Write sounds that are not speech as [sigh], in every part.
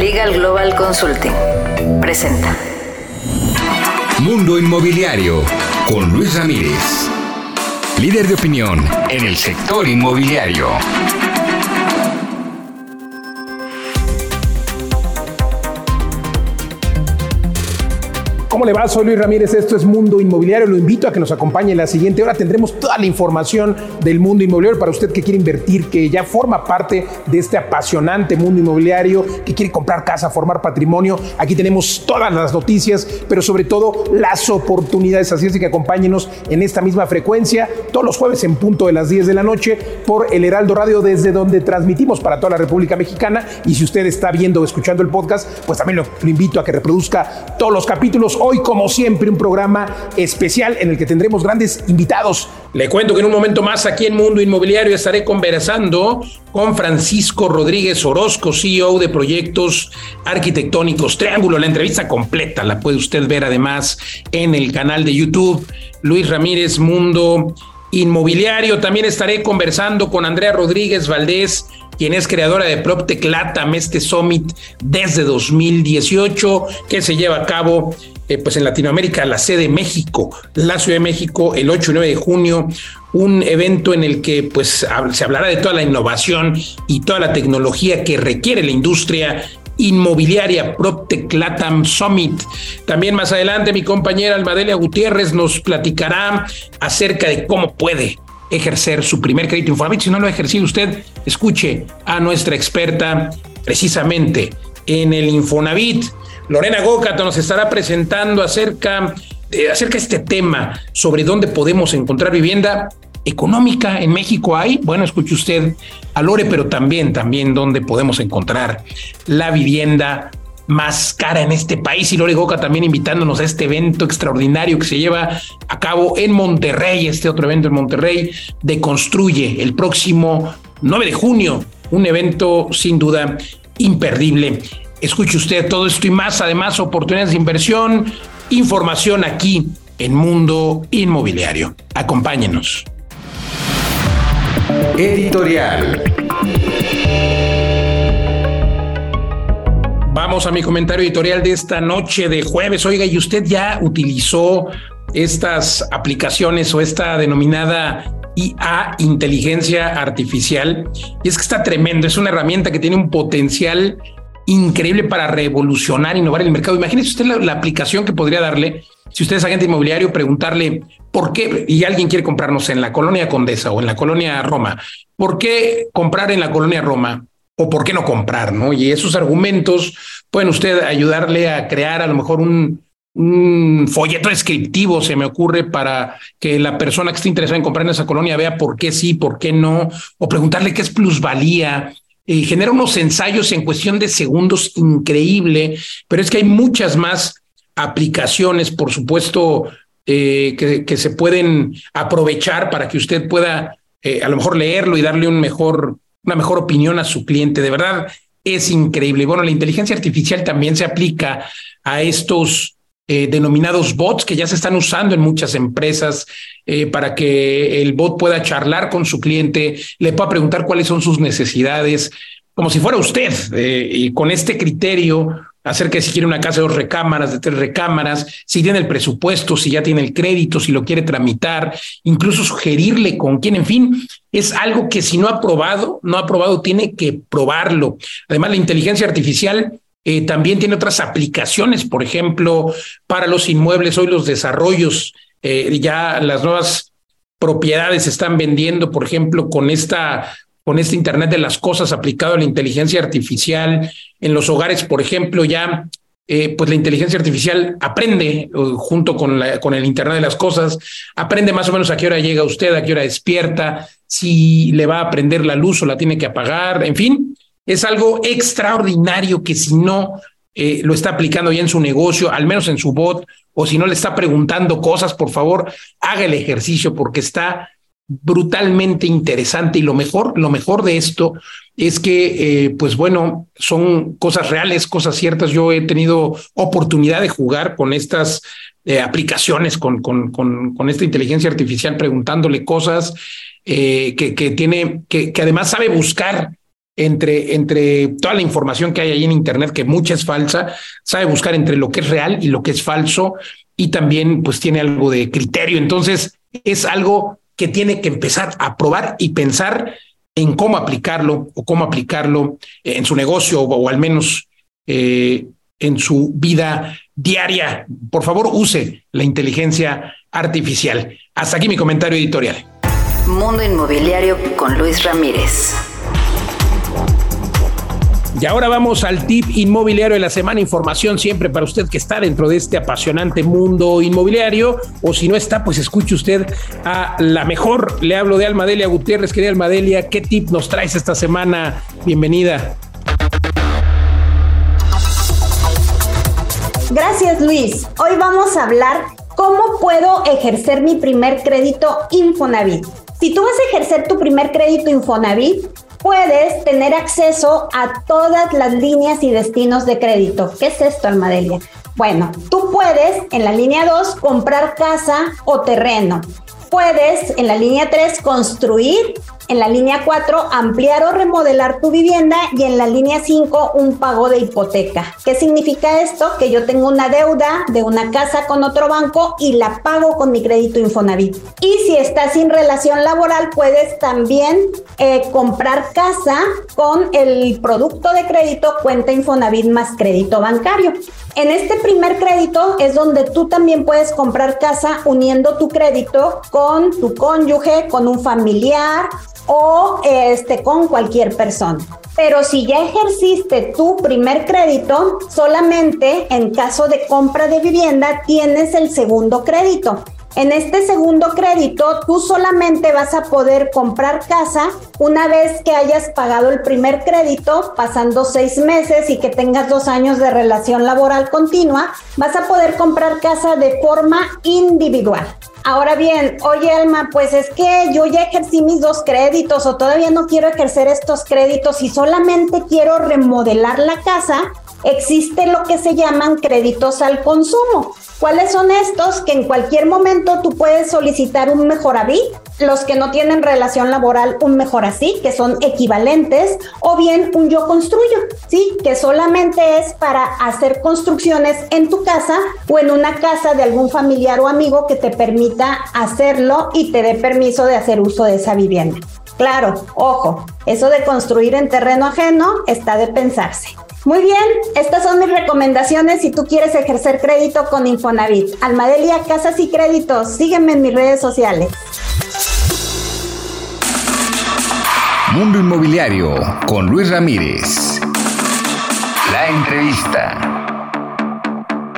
Legal Global Consulting. Presenta. Mundo Inmobiliario con Luis Ramírez, líder de opinión en el sector inmobiliario. ¿Cómo le va? Soy Luis Ramírez, esto es Mundo Inmobiliario. Lo invito a que nos acompañe en la siguiente hora. Tendremos toda la información del mundo inmobiliario para usted que quiere invertir, que ya forma parte de este apasionante mundo inmobiliario, que quiere comprar casa, formar patrimonio. Aquí tenemos todas las noticias, pero sobre todo las oportunidades. Así es que acompáñenos en esta misma frecuencia todos los jueves en punto de las 10 de la noche por el Heraldo Radio, desde donde transmitimos para toda la República Mexicana. Y si usted está viendo o escuchando el podcast, pues también lo, lo invito a que reproduzca todos los capítulos Hoy, como siempre, un programa especial en el que tendremos grandes invitados. Le cuento que en un momento más aquí en Mundo Inmobiliario estaré conversando con Francisco Rodríguez Orozco, CEO de Proyectos Arquitectónicos Triángulo. La entrevista completa la puede usted ver además en el canal de YouTube Luis Ramírez Mundo Inmobiliario. También estaré conversando con Andrea Rodríguez Valdés, quien es creadora de PropTech Latam, este Summit desde 2018, que se lleva a cabo eh, pues en Latinoamérica, la sede de México, la Ciudad de México, el 8 y 9 de junio, un evento en el que pues se hablará de toda la innovación y toda la tecnología que requiere la industria inmobiliaria PropTech Latam Summit. También más adelante mi compañera Almadelia Gutiérrez nos platicará acerca de cómo puede ejercer su primer crédito Infonavit. Si no lo ha ejercido usted, escuche a nuestra experta precisamente en el Infonavit. Lorena Gócata nos estará presentando acerca, de, acerca este tema sobre dónde podemos encontrar vivienda económica en México hay, bueno, escuche usted a Lore, pero también, también dónde podemos encontrar la vivienda más cara en este país. Y Lore Goca también invitándonos a este evento extraordinario que se lleva a cabo en Monterrey, este otro evento en Monterrey de Construye el próximo 9 de junio, un evento sin duda imperdible. Escuche usted todo esto y más, además oportunidades de inversión, información aquí en Mundo Inmobiliario. Acompáñenos. Editorial. Vamos a mi comentario editorial de esta noche de jueves. Oiga, ¿y usted ya utilizó estas aplicaciones o esta denominada IA, inteligencia artificial? Y es que está tremendo, es una herramienta que tiene un potencial increíble para revolucionar, innovar el mercado. Imagínese usted la, aplicación que podría darle si usted es agente inmobiliario, preguntarle por qué, y alguien quiere comprarnos en la colonia Condesa o en la colonia Roma, ¿por qué comprar en la colonia Roma? O por qué no comprar, ¿no? Y esos argumentos pueden usted ayudarle a crear a lo mejor un, folleto descriptivo, se me ocurre, para que la persona que esté interesada en comprar en esa colonia vea por qué sí, por qué no, o preguntarle qué es plusvalía, y genera unos ensayos en cuestión de segundos increíble, pero es que hay muchas más aplicaciones, por supuesto, eh, que, se pueden aprovechar para que usted pueda eh, a lo mejor leerlo y darle un mejor, una mejor opinión a su cliente. De verdad, es increíble. Bueno, la inteligencia artificial también se aplica a estos eh, denominados bots que ya se están usando en muchas empresas para que el bot pueda charlar con su cliente, le pueda preguntar cuáles son sus necesidades, como si fuera usted. y con este criterio, acerca de si quiere una casa de dos recámaras, de tres recámaras, si tiene el presupuesto, si ya tiene el crédito, si lo quiere tramitar, incluso sugerirle con quién, en fin, es algo que si no ha probado, no ha probado, tiene que probarlo. Además, la inteligencia artificial eh, también tiene otras aplicaciones, por ejemplo, para los inmuebles, hoy los desarrollos, eh, ya las nuevas propiedades se están vendiendo, por ejemplo, con esta con este Internet de las Cosas aplicado a la inteligencia artificial. En los hogares, por ejemplo, ya eh, pues la inteligencia artificial aprende uh, junto con, la, con el Internet de las Cosas, aprende más o menos a qué hora llega usted, a qué hora despierta, si le va a prender la luz o la tiene que apagar, en fin, es algo extraordinario que si no eh, lo está aplicando ya en su negocio, al menos en su bot, o si no le está preguntando cosas, por favor, haga el ejercicio porque está brutalmente interesante y lo mejor, lo mejor de esto es que, eh, pues bueno, son cosas reales, cosas ciertas. Yo he tenido oportunidad de jugar con estas eh, aplicaciones, con, con, con, con, esta inteligencia artificial, preguntándole cosas eh, que, que, tiene, que, además sabe buscar entre, entre toda la información que hay ahí en Internet, que mucha es falsa, sabe buscar entre lo que es real y lo que es falso y también pues tiene algo de criterio. Entonces es algo que tiene que empezar a probar y pensar en cómo aplicarlo o cómo aplicarlo en su negocio o, al menos eh, en su vida diaria. Por favor, use la inteligencia artificial. Hasta aquí mi comentario editorial. Mundo Inmobiliario con Luis Ramírez. Y ahora vamos al tip inmobiliario de la semana. Información siempre para usted que está dentro de este apasionante mundo inmobiliario. O si no está, pues escuche usted a la mejor. Le hablo de Almadelia Gutiérrez. Querida Almadelia, ¿qué tip nos traes esta semana? Bienvenida. Gracias Luis. Hoy vamos a hablar cómo puedo ejercer mi primer crédito Infonavit. Si tú vas a ejercer tu primer crédito Infonavit, puedes tener acceso a todas las líneas y destinos de crédito. ¿Qué es esto, Almadelia? Bueno, tú puedes en la línea 2 comprar casa o terreno. Puedes en la línea 3 construir en la línea 4, ampliar o remodelar tu vivienda y en la línea 5, un pago de hipoteca. ¿Qué significa esto? Que yo tengo una deuda de una casa con otro banco y la pago con mi crédito Infonavit. Y si estás sin relación laboral, puedes también eh, comprar casa con el producto de crédito cuenta Infonavit más crédito bancario. En este primer crédito es donde tú también puedes comprar casa uniendo tu crédito con tu cónyuge, con un familiar o este, con cualquier persona. Pero si ya ejerciste tu primer crédito, solamente en caso de compra de vivienda tienes el segundo crédito. En este segundo crédito, tú solamente vas a poder comprar casa una vez que hayas pagado el primer crédito, pasando seis meses y que tengas dos años de relación laboral continua, vas a poder comprar casa de forma individual. Ahora bien, oye Alma, pues es que yo ya ejercí mis dos créditos o todavía no quiero ejercer estos créditos y solamente quiero remodelar la casa, existe lo que se llaman créditos al consumo. ¿Cuáles son estos? Que en cualquier momento tú puedes solicitar un mejoraví, los que no tienen relación laboral, un mejor así, que son equivalentes, o bien un yo construyo, ¿sí? Que solamente es para hacer construcciones en tu casa o en una casa de algún familiar o amigo que te permita hacerlo y te dé permiso de hacer uso de esa vivienda. Claro, ojo, eso de construir en terreno ajeno está de pensarse. Muy bien, estas son mis recomendaciones si tú quieres ejercer crédito con Infonavit. Almadelia Casas y Créditos, sígueme en mis redes sociales. Mundo Inmobiliario con Luis Ramírez. La entrevista.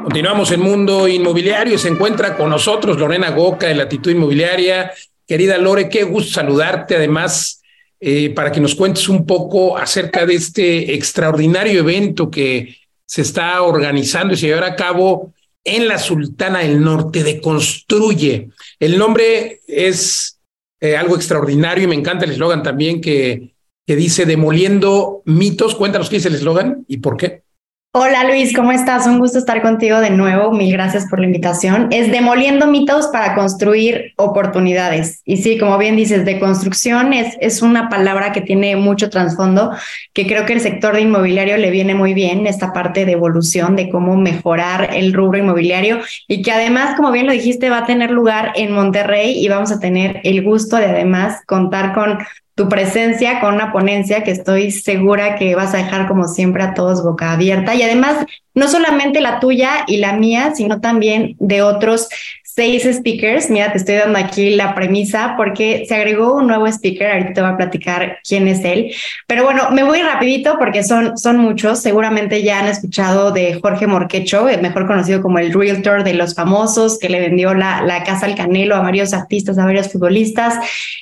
Continuamos en Mundo Inmobiliario y se encuentra con nosotros Lorena Goca de Latitud Inmobiliaria. Querida Lore, qué gusto saludarte. Además, eh, para que nos cuentes un poco acerca de este extraordinario evento que se está organizando y se llevará a cabo en la Sultana del Norte de Construye. El nombre es eh, algo extraordinario y me encanta el eslogan también que, que dice Demoliendo mitos. Cuéntanos qué es el eslogan y por qué. Hola Luis, ¿cómo estás? Un gusto estar contigo de nuevo. Mil gracias por la invitación. Es demoliendo mitos para construir oportunidades. Y sí, como bien dices, de construcción es, es una palabra que tiene mucho trasfondo, que creo que el sector de inmobiliario le viene muy bien, esta parte de evolución, de cómo mejorar el rubro inmobiliario y que además, como bien lo dijiste, va a tener lugar en Monterrey y vamos a tener el gusto de además contar con tu presencia con una ponencia que estoy segura que vas a dejar como siempre a todos boca abierta y además no solamente la tuya y la mía, sino también de otros seis speakers. Mira, te estoy dando aquí la premisa porque se agregó un nuevo speaker. Ahorita te voy a platicar quién es él. Pero bueno, me voy rapidito porque son, son muchos. Seguramente ya han escuchado de Jorge Morquecho, mejor conocido como el realtor de los famosos, que le vendió la, la casa al Canelo a varios artistas, a varios futbolistas.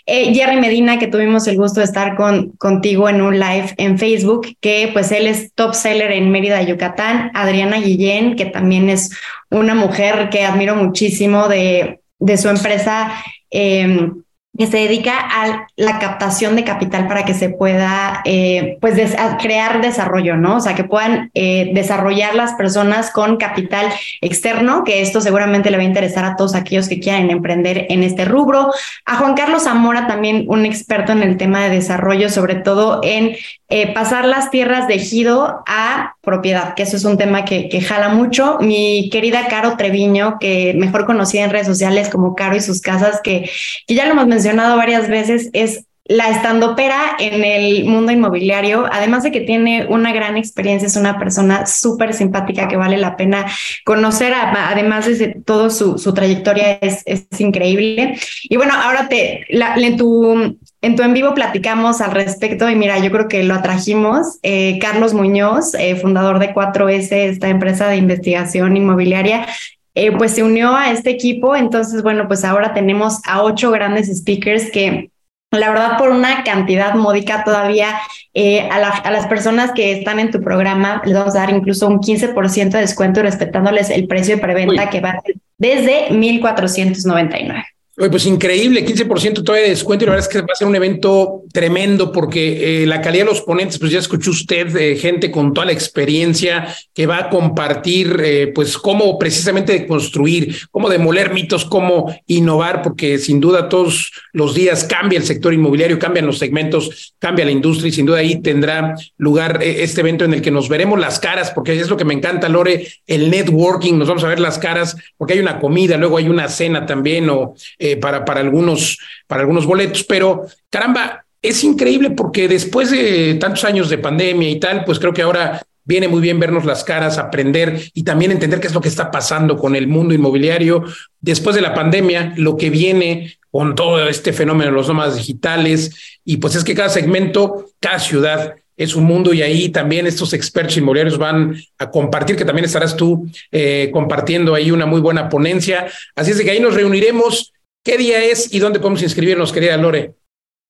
Eh, Jerry Medina, que tuvimos el gusto de estar con, contigo en un live en Facebook, que pues él es top seller en Mérida, Yucatán. Adriana Guillén, que también es una mujer que admiro muchísimo de, de su empresa. Em, que se dedica a la captación de capital para que se pueda eh, pues crear desarrollo, ¿no? O sea, que puedan eh, desarrollar las personas con capital externo, que esto seguramente le va a interesar a todos aquellos que quieran emprender en este rubro. A Juan Carlos Zamora, también un experto en el tema de desarrollo, sobre todo en eh, pasar las tierras de ejido a propiedad, que eso es un tema que, que jala mucho. Mi querida Caro Treviño, que mejor conocida en redes sociales como Caro y sus casas, que, que ya lo hemos mencionado varias veces, es la estandopera en el mundo inmobiliario, además de que tiene una gran experiencia, es una persona súper simpática que vale la pena conocer, además de todo su, su trayectoria es, es, increíble. Y bueno, ahora te, la, en, tu, en tu en vivo platicamos al respecto y mira, yo creo que lo atrajimos. Eh, Carlos Muñoz, eh, fundador de 4S, esta empresa de investigación inmobiliaria, eh, pues se unió a este equipo. Entonces, bueno, pues ahora tenemos a ocho grandes speakers que la verdad, por una cantidad módica todavía eh, a, a, las personas que están en tu programa les vamos a dar incluso un 15% de descuento respetándoles el precio de preventa que va desde 1,499. Pues increíble, 15% todavía de descuento y la verdad es que va a ser un evento tremendo porque eh, la calidad de los ponentes, pues ya escuchó usted, eh, gente con toda la experiencia que va a compartir, eh, pues cómo precisamente construir, cómo demoler mitos, cómo innovar, porque sin duda todos los días cambia el sector inmobiliario, cambian los segmentos, cambia la industria y sin duda ahí tendrá lugar este evento en el que nos veremos las caras, porque es lo que me encanta, Lore, el networking, nos vamos a ver las caras, porque hay una comida, luego hay una cena también o... Eh, para, para, algunos, para algunos boletos, pero caramba, es increíble porque después de tantos años de pandemia y tal, pues creo que ahora viene muy bien vernos las caras, aprender y también entender qué es lo que está pasando con el mundo inmobiliario después de la pandemia, lo que viene con todo este fenómeno de los nómadas digitales y pues es que cada segmento, cada ciudad es un mundo y ahí también estos expertos inmobiliarios van a compartir, que también estarás tú eh, compartiendo ahí una muy buena ponencia. Así es de que ahí nos reuniremos ¿Qué día es y dónde podemos inscribirnos, querida Lore?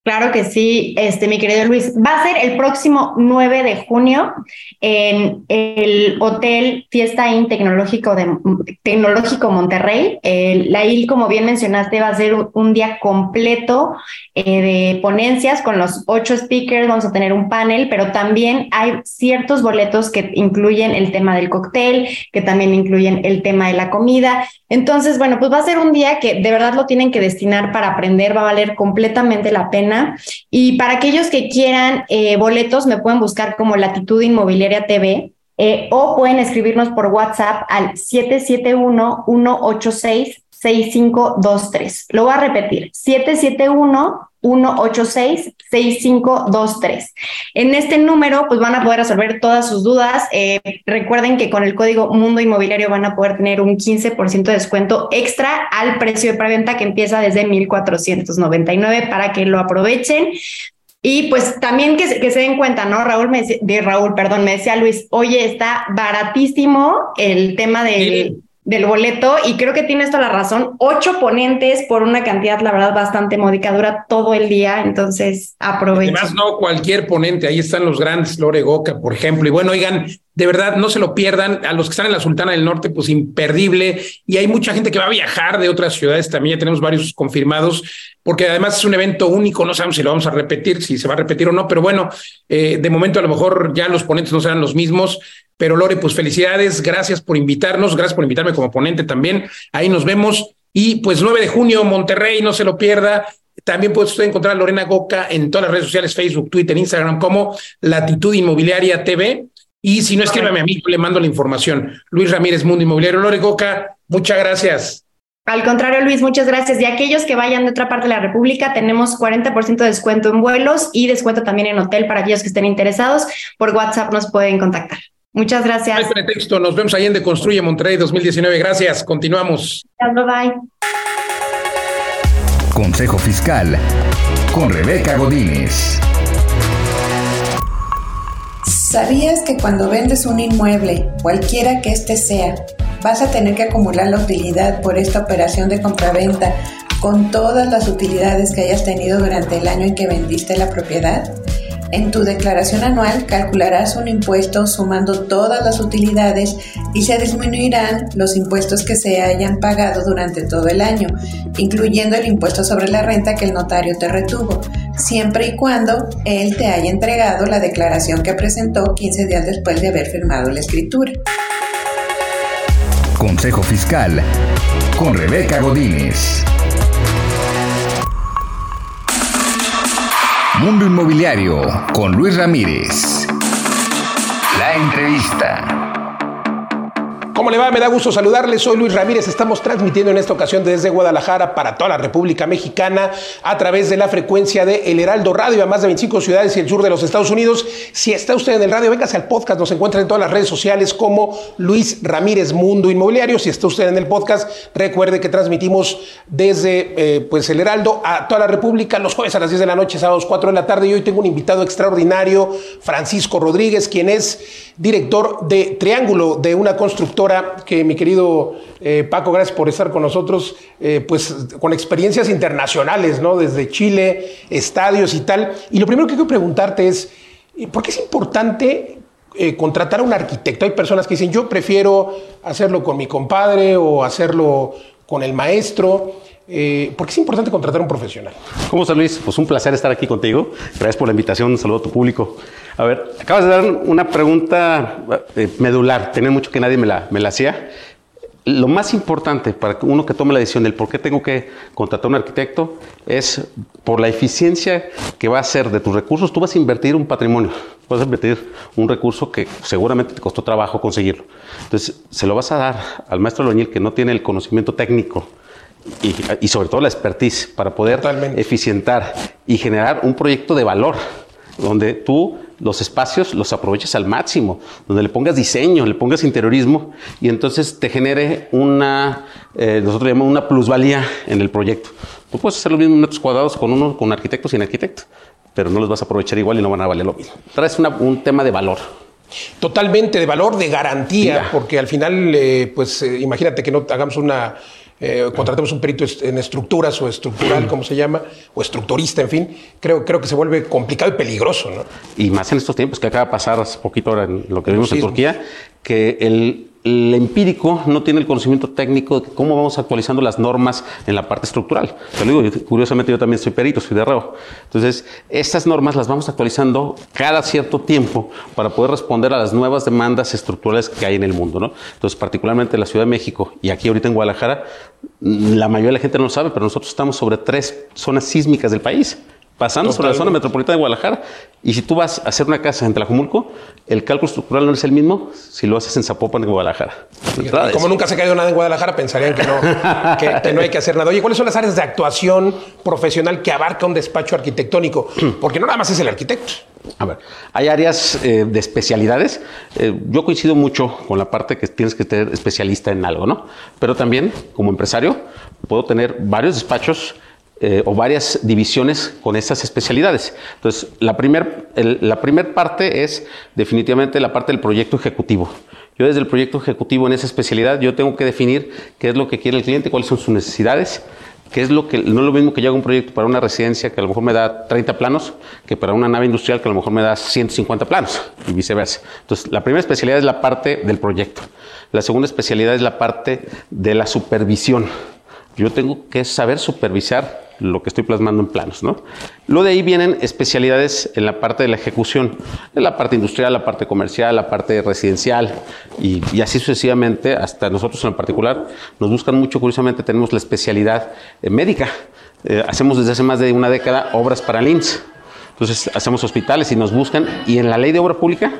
Claro que sí, este, mi querido Luis. Va a ser el próximo 9 de junio en el Hotel Fiesta In Tecnológico, de, Tecnológico Monterrey. la IL, como bien mencionaste, va a ser un, día completo eh, de ponencias con los ocho speakers. Vamos a tener un panel, pero también hay ciertos boletos que incluyen el tema del cóctel, que también incluyen el tema de la comida. Entonces, bueno, pues va a ser un día que de verdad lo tienen que destinar para aprender, va a valer completamente la pena y para aquellos que quieran eh, boletos, me pueden buscar como Latitud Inmobiliaria TV. Eh, o pueden escribirnos por WhatsApp al 771-186-6523. Lo voy a repetir, 771 186-6523. En este número, pues van a poder resolver todas sus dudas. Eh, recuerden que con el código Mundo Inmobiliario van a poder tener un 15% de descuento extra al precio de preventa que empieza desde 1,499 para que lo aprovechen. Y pues también que, se den cuenta, ¿no? Raúl me de Raúl, perdón, me decía Luis, oye, está baratísimo el tema del del boleto y creo que tienes toda la razón. Ocho ponentes por una cantidad, la verdad, bastante módica, dura todo el día, entonces aprovechen. Además, no cualquier ponente, ahí están los grandes, Lore Goca, por ejemplo. Y bueno, oigan, de verdad, no se lo pierdan. A los que están en la Sultana del Norte, pues imperdible. Y hay mucha gente que va a viajar de otras ciudades también, ya tenemos varios confirmados, porque además es un evento único, no sabemos si lo vamos a repetir, si se va a repetir o no, pero bueno, eh, de momento a lo mejor ya los ponentes no serán los mismos, pero Lore, pues felicidades, gracias por invitarnos, gracias por invitarme como ponente también. Ahí nos vemos. Y pues 9 de junio, Monterrey, no se lo pierda. También puede usted encontrar a Lorena Goca en todas las redes sociales, Facebook, Twitter, Instagram, como Latitud Inmobiliaria TV. Y si no, escríbame a mí, le mando la información. Luis Ramírez, Mundo Inmobiliario. Lore Goca, muchas gracias. Al contrario, Luis, muchas gracias. Y aquellos que vayan de otra parte de la República, tenemos 40% de descuento en vuelos y descuento también en hotel para aquellos que estén interesados. Por WhatsApp nos pueden contactar. Muchas gracias. pretexto. Nos vemos ahí en De Construye Monterrey 2019. Gracias. Continuamos. Bye bye. Consejo Fiscal con Rebeca Godínez. ¿Sabías que cuando vendes un inmueble, cualquiera que éste sea, vas a tener que acumular la utilidad por esta operación de compraventa con todas las utilidades que hayas tenido durante el año en que vendiste la propiedad? En tu declaración anual calcularás un impuesto sumando todas las utilidades y se disminuirán los impuestos que se hayan pagado durante todo el año, incluyendo el impuesto sobre la renta que el notario te retuvo, siempre y cuando él te haya entregado la declaración que presentó 15 días después de haber firmado la escritura. Consejo Fiscal con Rebeca Godínez. Mundo Inmobiliario con Luis Ramírez. La entrevista. ¿Cómo le va? Me da gusto saludarle. Soy Luis Ramírez. Estamos transmitiendo en esta ocasión desde Guadalajara para toda la República Mexicana a través de la frecuencia de El Heraldo Radio a más de 25 ciudades y el sur de los Estados Unidos. Si está usted en el radio, véngase al podcast. Nos encuentra en todas las redes sociales como Luis Ramírez Mundo Inmobiliario. Si está usted en el podcast, recuerde que transmitimos desde eh, pues El Heraldo a toda la República los jueves a las 10 de la noche, sábados 4 de la tarde. Y hoy tengo un invitado extraordinario, Francisco Rodríguez, quien es director de Triángulo de una constructora que mi querido eh, Paco, gracias por estar con nosotros, eh, pues con experiencias internacionales, ¿no? Desde Chile, estadios y tal. Y lo primero que quiero preguntarte es, eh, ¿por qué es importante contratar a un arquitecto? Hay personas que dicen, yo prefiero hacerlo con mi compadre o hacerlo con el maestro. ¿Por qué es importante contratar a un profesional? ¿Cómo estás, Luis? Pues un placer estar aquí contigo. Gracias por la invitación. Un saludo a tu público. A ver, acabas de dar una pregunta eh, medular, tenía mucho que nadie me la, me la hacía. Lo más importante para uno que tome la decisión del por qué tengo que contratar a un arquitecto es por la eficiencia que va a ser de tus recursos. Tú vas a invertir un patrimonio, vas a invertir un recurso que seguramente te costó trabajo conseguirlo. Entonces, se lo vas a dar al maestro albañil que no tiene el conocimiento técnico y, y sobre todo la expertise para poder eficientar y generar un proyecto de valor donde tú los espacios los aproveches al máximo, donde le pongas diseño, le pongas interiorismo y entonces te genere una, eh, nosotros llamamos una plusvalía en el proyecto. Tú puedes hacer lo mismo en metros cuadrados con uno, con arquitecto sin arquitecto, pero no los vas a aprovechar igual y no van a valer lo mismo. Traes un tema de valor. Totalmente de valor, de garantía, porque al final, eh, pues eh, imagínate que no hagamos una eh, contratemos un perito en estructuras o estructural, como se llama, o estructurista, en fin, creo, creo que se vuelve complicado y peligroso. ¿no? Y más en estos tiempos que acaba de pasar hace poquito ahora en lo que vimos en Turquía, que el el empírico no tiene el conocimiento técnico de cómo vamos actualizando las normas en la parte estructural. Te lo digo, curiosamente yo también soy perito, soy de arreo. Entonces, estas normas las vamos actualizando cada cierto tiempo para poder responder a las nuevas demandas estructurales que hay en el mundo. ¿no? Entonces, particularmente en la Ciudad de México y aquí ahorita en Guadalajara, la mayoría de la gente no lo sabe, pero nosotros estamos sobre tres zonas sísmicas del país pasando sobre la zona metropolitana de Guadalajara. Y si tú vas a hacer una casa en Tlajumulco, el cálculo estructural no es el mismo si lo haces en Zapopan, en Guadalajara. como nunca se ha caído nada en Guadalajara, pensarían que no, que, no hay que hacer nada. Oye, ¿cuáles son las áreas de actuación profesional que abarca un despacho arquitectónico? [clears throat] Porque no nada más es el arquitecto. A ver, hay áreas eh, de especialidades. Eh, yo coincido mucho con la parte que tienes que ser especialista en algo, ¿no? Pero también, como empresario, puedo tener varios despachos eh, o varias divisiones con estas especialidades. Entonces, la primera la primer parte es definitivamente la parte del proyecto ejecutivo. Yo desde el proyecto ejecutivo en esa especialidad, yo tengo que definir qué es lo que quiere el cliente, cuáles son sus necesidades, qué es lo que, no es lo mismo que yo haga un proyecto para una residencia que a lo mejor me da 30 planos, que para una nave industrial que a lo mejor me da 150 planos y viceversa. Entonces, la primera especialidad es la parte del proyecto. La segunda especialidad es la parte de la supervisión. Yo tengo que saber supervisar lo que estoy plasmando en planos. ¿no? Luego de ahí vienen especialidades en la parte de la ejecución, en la parte industrial, la parte comercial, la parte residencial y, así sucesivamente, hasta nosotros en particular, nos buscan mucho, curiosamente tenemos la especialidad eh, médica. Eh, hacemos desde hace más de una década obras para LINS. Entonces hacemos hospitales y nos buscan y en la ley de obra pública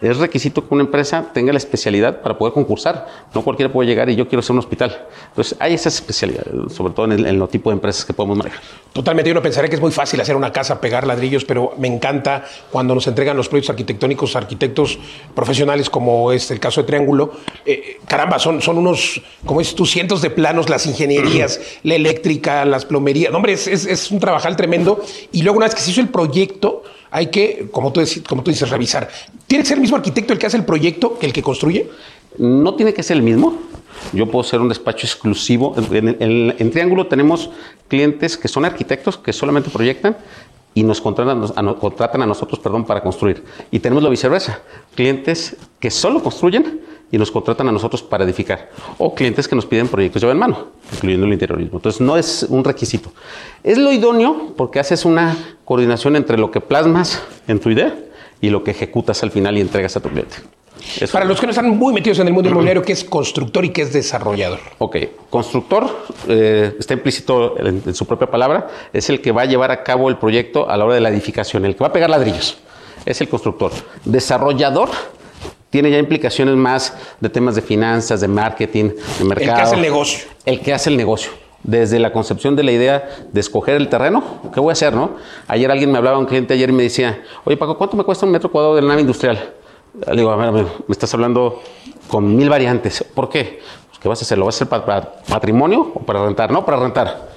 es requisito que una empresa tenga la especialidad para poder concursar. No cualquiera puede llegar y yo quiero ser un hospital. Entonces, hay esas especialidades, sobre todo en el, en tipo de empresas que podemos manejar. Totalmente. Yo no pensaría que es muy fácil hacer una casa, pegar ladrillos, pero me encanta cuando nos entregan los proyectos arquitectónicos arquitectos profesionales, como es el caso de Triángulo. Eh, caramba, son, son unos, como dices tú, cientos de planos, las ingenierías, [clears throat] la eléctrica, las plomerías. No, hombre, es, es, es un trabajal tremendo. Y luego, una vez que se hizo el proyecto, hay que, como tú, dices, revisar. ¿Tiene que ser el mismo arquitecto el que hace el proyecto que el que construye? No tiene que ser el mismo. Yo puedo ser un despacho exclusivo. En, Triángulo tenemos clientes que son arquitectos que solamente proyectan y nos contratan a, nos- contratan a nosotros perdón, para construir. Y tenemos lo viceversa, clientes que solo construyen y nos contratan a nosotros para edificar. O clientes que nos piden proyectos llave en mano, incluyendo el interiorismo. Entonces no es un requisito. Es lo idóneo porque haces una coordinación entre lo que plasmas en tu idea y lo que ejecutas al final y entregas a tu cliente. Eso. Para los que no están muy metidos en el mundo inmobiliario, ¿qué es constructor y qué es desarrollador? Ok, constructor, eh, está implícito en, en su propia palabra, es el que va a llevar a cabo el proyecto a la hora de la edificación, el que va a pegar ladrillos, es el constructor. Desarrollador tiene ya implicaciones más de temas de finanzas, de marketing, de mercado. hace el negocio. El que hace el negocio. Desde la concepción de la idea de escoger el terreno, ¿qué voy a hacer, no? Ayer alguien me hablaba, un cliente ayer y me decía, oye Paco, ¿cuánto me cuesta un metro cuadrado de la nave industrial? Le digo, a ver, a ver, me estás hablando con mil variantes. ¿Por qué? Pues, ¿Qué vas a hacer? ¿Lo vas a hacer para, para patrimonio o para rentar? No, para rentar.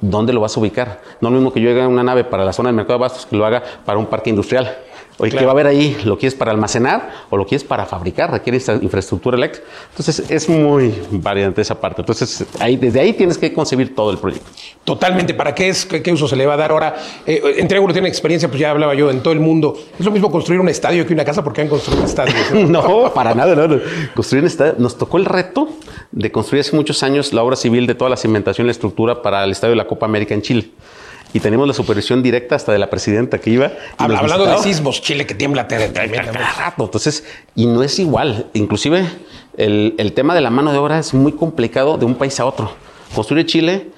¿Dónde lo vas a ubicar? No es lo mismo que yo haga una nave para la zona del mercado de bastos que lo haga para un parque industrial. Oye, ¿qué va a haber ahí? ¿Lo quieres para almacenar o lo quieres para fabricar? Requiere esta infraestructura eléctrica. Entonces, es muy variante esa parte. Entonces, ahí, desde ahí tienes que concebir todo el proyecto. Totalmente. ¿Para qué es? ¿Qué, qué uso se le va a dar ahora? Eh, Entregulo tiene experiencia, pues ya hablaba yo, en todo el mundo. Es lo mismo construir un estadio que una casa porque han construido estadios. ¿no? [laughs] No, para nada, no, no. Construir un estadio. Nos tocó el reto de construir hace muchos años la obra civil de toda la cimentación y la estructura para el estadio de la Copa América en Chile. Y tenemos la supervisión directa hasta de la presidenta que iba. Habla- hablando de sismos, Chile que tiembla. Cada rato. Entonces, y no es igual. Inclusive, el, el tema de la mano de obra es muy complicado de un país a otro. Construir Chile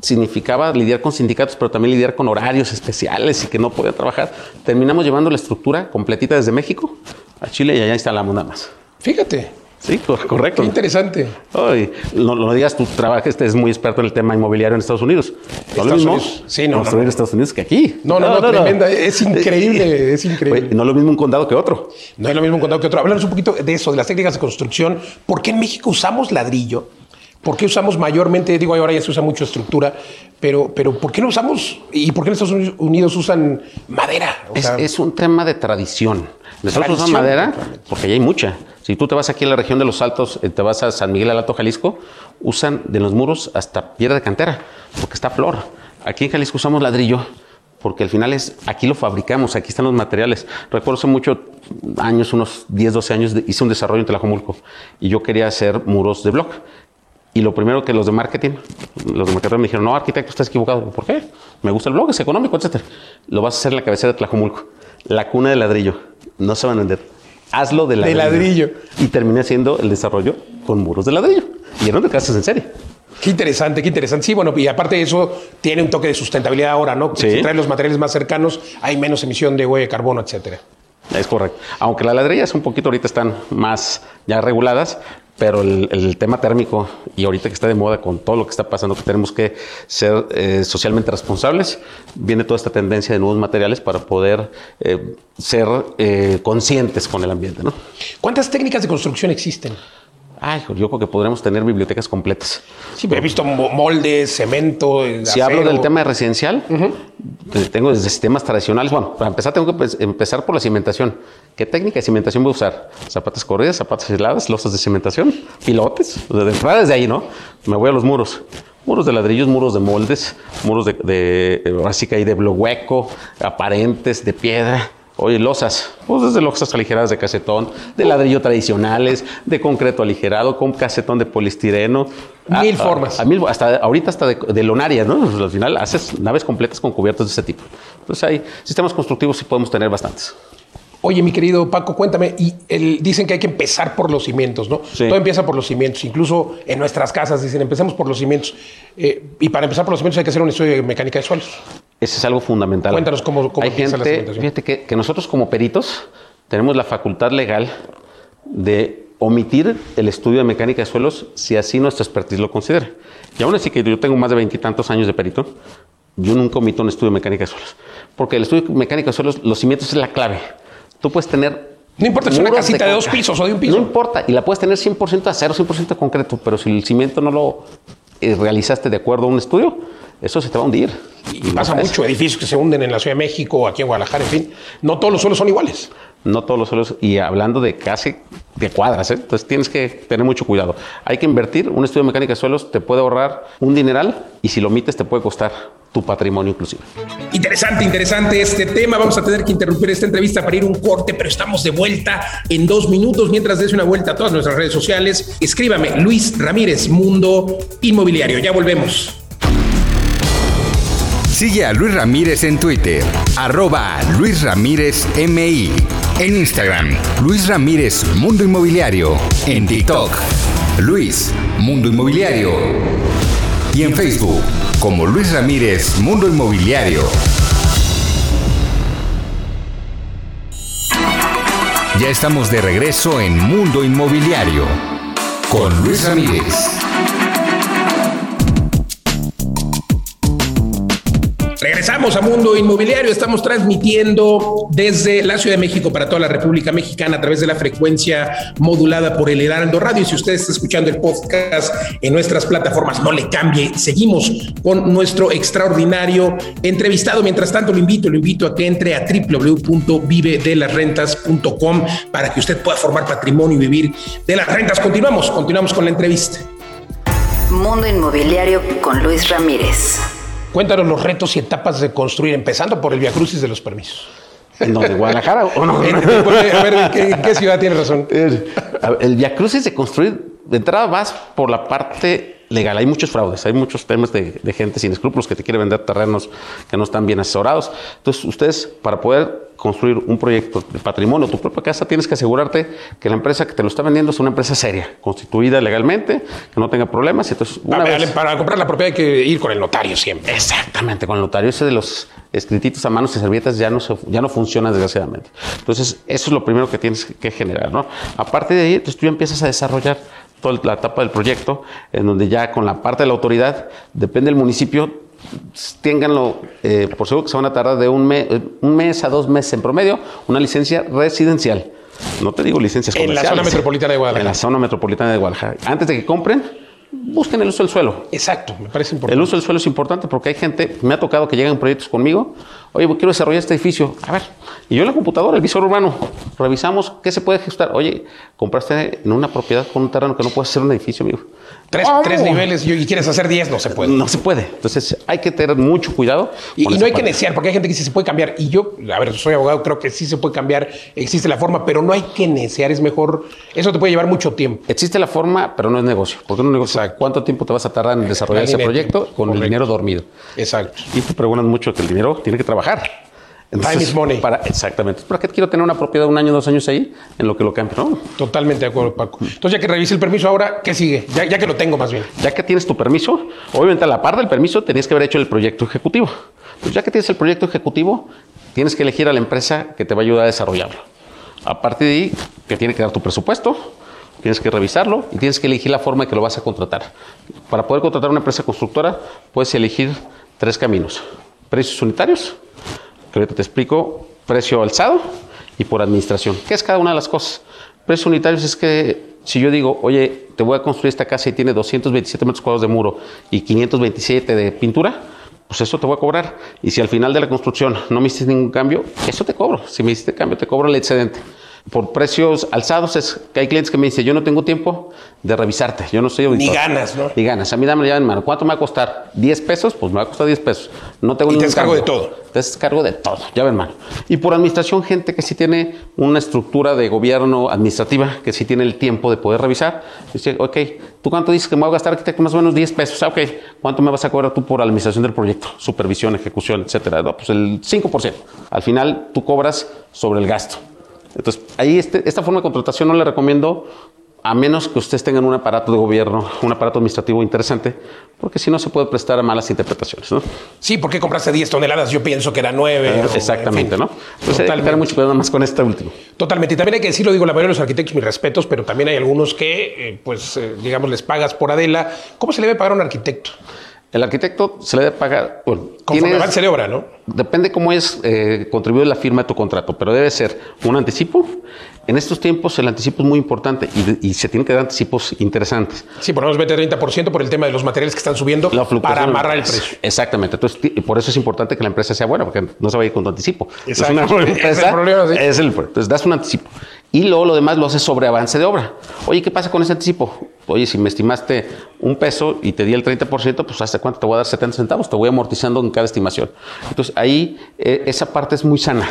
significaba lidiar con sindicatos, pero también lidiar con horarios especiales y que no podía trabajar. Terminamos llevando la estructura completita desde México a Chile y allá instalamos nada más. Fíjate, Sí, co- correcto. qué interesante. Ay, no, no digas, tú trabajas, este es muy experto en el tema inmobiliario en Estados Unidos. No lo mismo Unidos. Sí, no, construir en Estados Unidos que aquí. No, no, no, tremenda. Es [laughs] increíble, es increíble. Oye, no es lo mismo un condado que otro. No es lo mismo un condado que otro. Háblanos un poquito de eso, de las técnicas de construcción. ¿Por qué en México usamos ladrillo? ¿Por qué usamos mayormente, digo, ahora ya se usa mucho estructura, pero, pero ¿por qué no usamos y por qué en Estados Unidos usan madera? O Es, sea, es un tema de tradición. Nosotros usamos madera porque allá hay mucha. Si tú te vas aquí a la región de los Altos, eh, te vas a San Miguel Alto, Jalisco, usan de los muros hasta piedra de cantera, porque está flor. Aquí en Jalisco usamos ladrillo porque al final es, aquí lo fabricamos, aquí están los materiales. Recuerdo hace muchos años, unos 10, 12 años, hice un desarrollo en Tlajomulco y yo quería hacer muros de block. Y lo primero que los de marketing, los de marketing me dijeron, no, arquitecto, estás equivocado. ¿Por qué? Me gusta el blog, es económico, etc. Lo vas a hacer en la cabecera de Tlajomulco. La cuna de ladrillo. No se van a vender. Hazlo de ladrillo. ladrillo. Y terminé haciendo el desarrollo con muros de ladrillo. Y eran de casas en serie. Qué interesante, qué interesante. Sí, bueno, y aparte de eso, tiene un toque de sustentabilidad ahora, ¿no? Sí. Si traes los materiales más cercanos, hay menos emisión de huella de carbono, etcétera. Es correcto. Aunque las ladrillas un poquito ahorita están más ya reguladas, pero el, tema térmico y ahorita que está de moda con todo lo que está pasando, que tenemos que ser eh, socialmente responsables, viene toda esta tendencia de nuevos materiales para poder eh, ser eh, conscientes con el ambiente, ¿no? ¿Cuántas técnicas de construcción existen? Ay, yo creo que podremos tener bibliotecas completas. Sí, he visto mo- moldes, cemento. eh, Si acero. hablo del tema de residencial, eh, tengo desde sistemas tradicionales. Bueno, para empezar tengo que pues, empezar por la cimentación. ¿Qué técnica de cimentación voy a usar? Zapatas corridas, zapatas aisladas, losas de cimentación, pilotes. De entrada desde ahí, ¿no? Me voy a los muros. Muros de ladrillos, muros de moldes, muros de, de hay de bloque hueco, aparentes, de piedra. Oye, losas, pues desde losas aligeradas de casetón, de ladrillo tradicionales, de concreto aligerado, con casetón de polistireno. Mil Ah, formas. a mil, hasta ahorita hasta de, de lonarias, ¿no? Pues, al final haces naves completas con cubiertos de ese tipo. Entonces hay sistemas constructivos sí podemos tener bastantes. Oye, mi querido Paco, cuéntame. Y el- dicen que hay que empezar por los cimientos, ¿no? Sí. Todo empieza por los cimientos. Incluso en nuestras casas dicen, empecemos por los cimientos. Eh, y para empezar por los cimientos hay que hacer un estudio de mecánica de suelos. Ese es algo fundamental. Cuéntanos cómo- cómo Hay la gente, cimentación. fíjate que, que nosotros como peritos tenemos la facultad legal de omitir el estudio de mecánica de suelos si así nuestra expertise lo considera. Y aún así que yo tengo más de veintitantos años de perito, yo nunca omito un estudio de mecánica de suelos. Porque el estudio de mecánica de suelos, los cimientos es la clave. Tú puedes tener... No importa si es una casita de dos concreto. pisos o de un piso. No importa, y la puedes tener 100% de acero, 100% de concreto, pero si el cimiento no lo eh, realizaste de acuerdo a un estudio, eso se te va a hundir. Y pasa mucho, edificios que se hunden en la Ciudad de México, aquí en Guadalajara, en fin. No todos los suelos son iguales. No todos los suelos, y hablando de casi de cuadras, ¿eh? entonces tienes que tener mucho cuidado. Hay que invertir, un estudio de mecánica de suelos te puede ahorrar un dineral y si lo omites te puede costar tu patrimonio inclusive. Interesante, interesante este tema. Vamos a tener que interrumpir esta entrevista para ir un corte, pero estamos de vuelta en dos minutos. Mientras des una vuelta a todas nuestras redes sociales, escríbame Luis Ramírez, Mundo Inmobiliario. Ya volvemos. Sigue a Luis Ramírez en Twitter, arroba Luis Ramírez MI. En Instagram, Luis Ramírez Mundo Inmobiliario. En TikTok, Luis Mundo Inmobiliario. Y en Facebook, como Luis Ramírez Mundo Inmobiliario. Ya estamos de regreso en Mundo Inmobiliario con Luis Ramírez. Regresamos a Mundo Inmobiliario. Estamos transmitiendo desde la Ciudad de México para toda la República Mexicana a través de la frecuencia modulada por el Heraldo Radio. Y si usted está escuchando el podcast en nuestras plataformas, no le cambie. Seguimos con nuestro extraordinario entrevistado. Mientras tanto, lo invito, lo invito a que entre a www.vivedelasrentas.com para que usted pueda formar patrimonio y vivir de las rentas. Continuamos, continuamos con la entrevista. Mundo Inmobiliario con Luis Ramírez. Cuéntanos los retos y etapas de construir, empezando por el Via Crucis de los permisos. ¿En dónde? ¿Guadalajara o no? a ver, ¿en qué, en qué ciudad tiene razón? [laughs] El Via Crucis de construir, de entrada vas por la parte legal. Hay muchos fraudes, hay muchos temas de, de, gente sin escrúpulos que te quiere vender terrenos que no están bien asesorados. Entonces, ustedes, para poder construir un proyecto de patrimonio, tu propia casa, tienes que asegurarte que la empresa que te lo está vendiendo es una empresa seria, constituida legalmente, que no tenga problemas. Entonces, una para, vez, para comprar la propiedad hay que ir con el notario siempre. Exactamente, con el notario. Ese de los escrititos a manos y servietas ya no, se, ya no funciona desgraciadamente. Entonces, eso es lo primero que tienes que generar. ¿no? Aparte de ahí, entonces tú ya empiezas a desarrollar toda la etapa del proyecto, en donde ya con la parte de la autoridad, depende del municipio, ténganlo eh, por seguro que se van a tardar de un, mes, un mes a dos meses en promedio, una licencia residencial. No te digo licencias en comerciales. En la zona metropolitana de Guadalajara. En la zona metropolitana de Guadalajara. Antes de que compren, busquen el uso del suelo. Exacto, me parece importante. El uso del suelo es importante porque hay gente, me ha tocado que llegan proyectos conmigo, oye, quiero desarrollar este edificio. A ver, y yo en la computadora, el visor urbano, revisamos qué se puede ajustar. Oye, compraste en una propiedad con un terreno que no puedes hacer un edificio, amigo. Tres, tres niveles y quieres hacer diez, no se puede. No se puede. Entonces hay que tener mucho cuidado. Y, y no hay parte. que neciar, porque hay gente que dice se puede cambiar. Y yo, a ver, soy abogado, creo que sí se puede cambiar, existe la forma, pero no hay que neciar, es mejor. Eso te puede llevar mucho tiempo. Existe la forma, pero no es negocio. Porque no es negocio. Exacto. ¿Cuánto tiempo te vas a tardar en desarrollar ese proyecto con Correcto. el dinero dormido? Exacto. Y te preguntan mucho que el dinero tiene que trabajar. Entonces, Time is money. Para, exactamente. ¿Para qué quiero tener una propiedad un año, dos años ahí en lo que lo cambio? ¿no? Totalmente de acuerdo, Paco. Entonces, ya que revise el permiso, ahora, ¿qué sigue? Ya, ya, que lo tengo más bien. Ya que tienes tu permiso, obviamente a la par del permiso tenías que haber hecho el proyecto ejecutivo. Pues ya que tienes el proyecto ejecutivo, tienes que elegir a la empresa que te va a ayudar a desarrollarlo. A partir de ahí, que tiene que dar tu presupuesto, tienes que revisarlo y tienes que elegir la forma en que lo vas a contratar. Para poder contratar una empresa constructora, puedes elegir tres caminos. Precios unitarios, que ahorita te explico, precio alzado y por administración. ¿Qué es cada una de las cosas? Precios unitarios es que si yo digo, oye, te voy a construir esta casa y tiene 227 metros cuadrados de muro y 527 de pintura, pues eso te voy a cobrar. Y si al final de la construcción no me hiciste ningún cambio, eso te cobro. Si me hiciste cambio, te cobro el excedente. Por precios alzados es que hay clientes que me dicen, yo no tengo tiempo de revisarte, yo no soy auditor. Ni ganas, ¿no? Ni ganas. A mí dame la llave en mano. ¿Cuánto me va a costar? ¿10 pesos? Pues me va a costar 10 pesos. No tengo y te descargo de todo. Te descargo de todo, llave en mano. Y por administración, gente que sí tiene una estructura de gobierno administrativa, que sí tiene el tiempo de poder revisar. Dice, ok, ¿tú cuánto dices que me voy a gastar arquitecto? Más o menos 10 pesos. Ah, ok, ¿cuánto me vas a cobrar tú por administración del proyecto? Supervisión, ejecución, etcétera. No, pues el 5%. Al final, tú cobras sobre el gasto. Entonces, ahí este, esta forma de contratación no le recomiendo a menos que ustedes tengan un aparato de gobierno, un aparato administrativo interesante, porque si no se puede prestar a malas interpretaciones, ¿no? Sí, porque compraste 10 toneladas, yo pienso que era 9. Eh, exactamente, en fin. ¿no? Entonces hay que tener mucho cuidado más con esta última. Totalmente. Y también hay que decirlo, digo, la mayoría de los arquitectos, mis respetos, pero también hay algunos que, eh, pues, eh, digamos, les pagas por Adela. ¿Cómo se le debe pagar a un arquitecto? El arquitecto se le debe pagar. Bueno, Conforme tienes- avance de obra, ¿no? Depende cómo es eh, contribuir la firma de tu contrato, pero debe ser un anticipo. En estos tiempos el anticipo es muy importante y, y se tienen que dar anticipos interesantes. Sí, por lo menos vete 30% por el tema de los materiales que están subiendo La para amarrar el precio. Exactamente. Entonces, por eso es importante que la empresa sea buena, porque no se va a ir con tu anticipo. Exacto. Es una Ese [laughs] es el empresa, problema, sí. es el- entonces, das un anticipo. Y luego lo demás lo haces sobre avance de obra. Oye, ¿qué pasa con ese anticipo? Oye, si me estimaste un peso y te di el 30%, pues ¿hasta cuánto te voy a dar 70 centavos? Te voy amortizando en cada estimación. Entonces, ahí eh, esa parte es muy sana.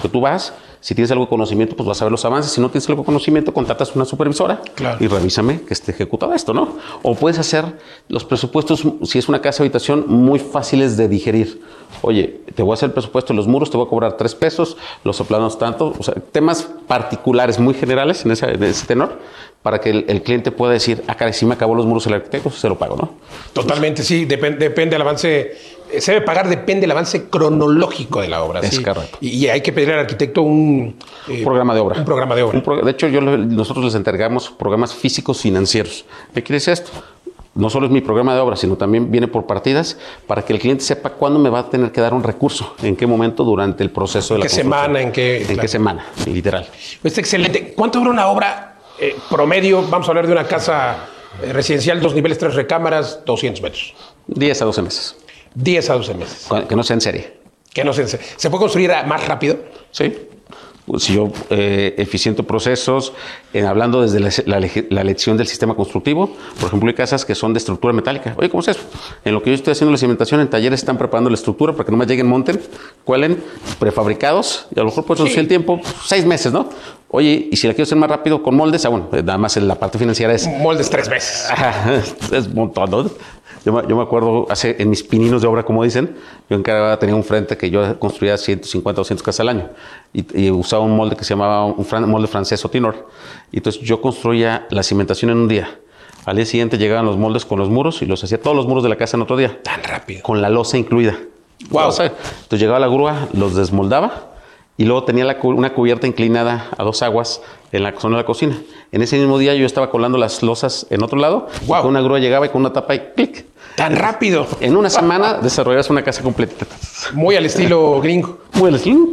Que tú vas, si tienes algo de conocimiento, pues vas a ver los avances. Si no tienes algo de conocimiento, contratas una supervisora Claro. y revísame que esté ejecutado esto, ¿no? O puedes hacer los presupuestos, si es una casa habitación, muy fáciles de digerir. Oye, te voy a hacer el presupuesto de los muros, te voy a cobrar tres pesos, los soplanos tanto, o sea, temas particulares muy generales en ese, en ese tenor, para que el, el cliente pueda decir, ah, caray, si me acabó los muros el arquitecto, se lo pago, ¿no? Totalmente, sí, depende, depende del avance. Eh, Se debe pagar, depende del avance cronológico de la obra. Es sí. correcto. Y, y hay que pedir al arquitecto un, eh, Un programa de obra. Un programa de obra. Pro- de hecho, yo, nosotros les entregamos programas físicos financieros. ¿Qué quiere decir esto? No solo es mi programa de obra, sino también viene por partidas para que el cliente sepa cuándo me va a tener que dar un recurso, en qué momento durante el proceso de la ¿Qué construcción. semana? ¿En qué- En claro. qué semana, literal. Está excelente. ¿Cuánto dura una obra eh, promedio? Vamos a hablar de una casa eh, residencial, dos niveles, tres recámaras, 200 metros. 10 a 12 meses. 10 a 12 meses. Que no sea en serie. Que no se, ¿Se puede construir más rápido? ¿Sí? Pues Si yo eh, eficiento procesos, en hablando desde la, la la elección del sistema constructivo, por ejemplo, hay casas que son de estructura metálica. Oye, ¿cómo es eso? En lo que yo estoy haciendo la cimentación, en talleres están preparando la estructura para que no me lleguen, monten, cuelen, prefabricados, y a lo mejor puedes reducir el tiempo, seis meses, ¿no? Oye, y si la quiero hacer más rápido con moldes, ah, bueno, eh, nada más en la parte financiera es Moldes tres veces. Ajá, [laughs] es un montón, ¿no? Yo, me- yo me acuerdo, hace, en mis pininos de obra, como dicen, yo en Carabada tenía un frente que yo construía 150 o 200 casas al año y, y usaba un molde que se llamaba un fran- molde francés o tinor. Y entonces yo construía la cimentación en un día. Al día siguiente llegaban los moldes con los muros y los hacía todos los muros de la casa en otro día. Tan rápido. Con la losa incluida. Losa. Entonces llegaba la grúa, los desmoldaba y luego tenía la una cubierta inclinada a dos aguas en la zona de la cocina. En ese mismo día yo estaba colando las losas en otro lado. con una grúa llegaba y con una tapa y clic. Tan rápido. En una semana desarrollas una casa completa. Muy al estilo gringo. Muy al estilo,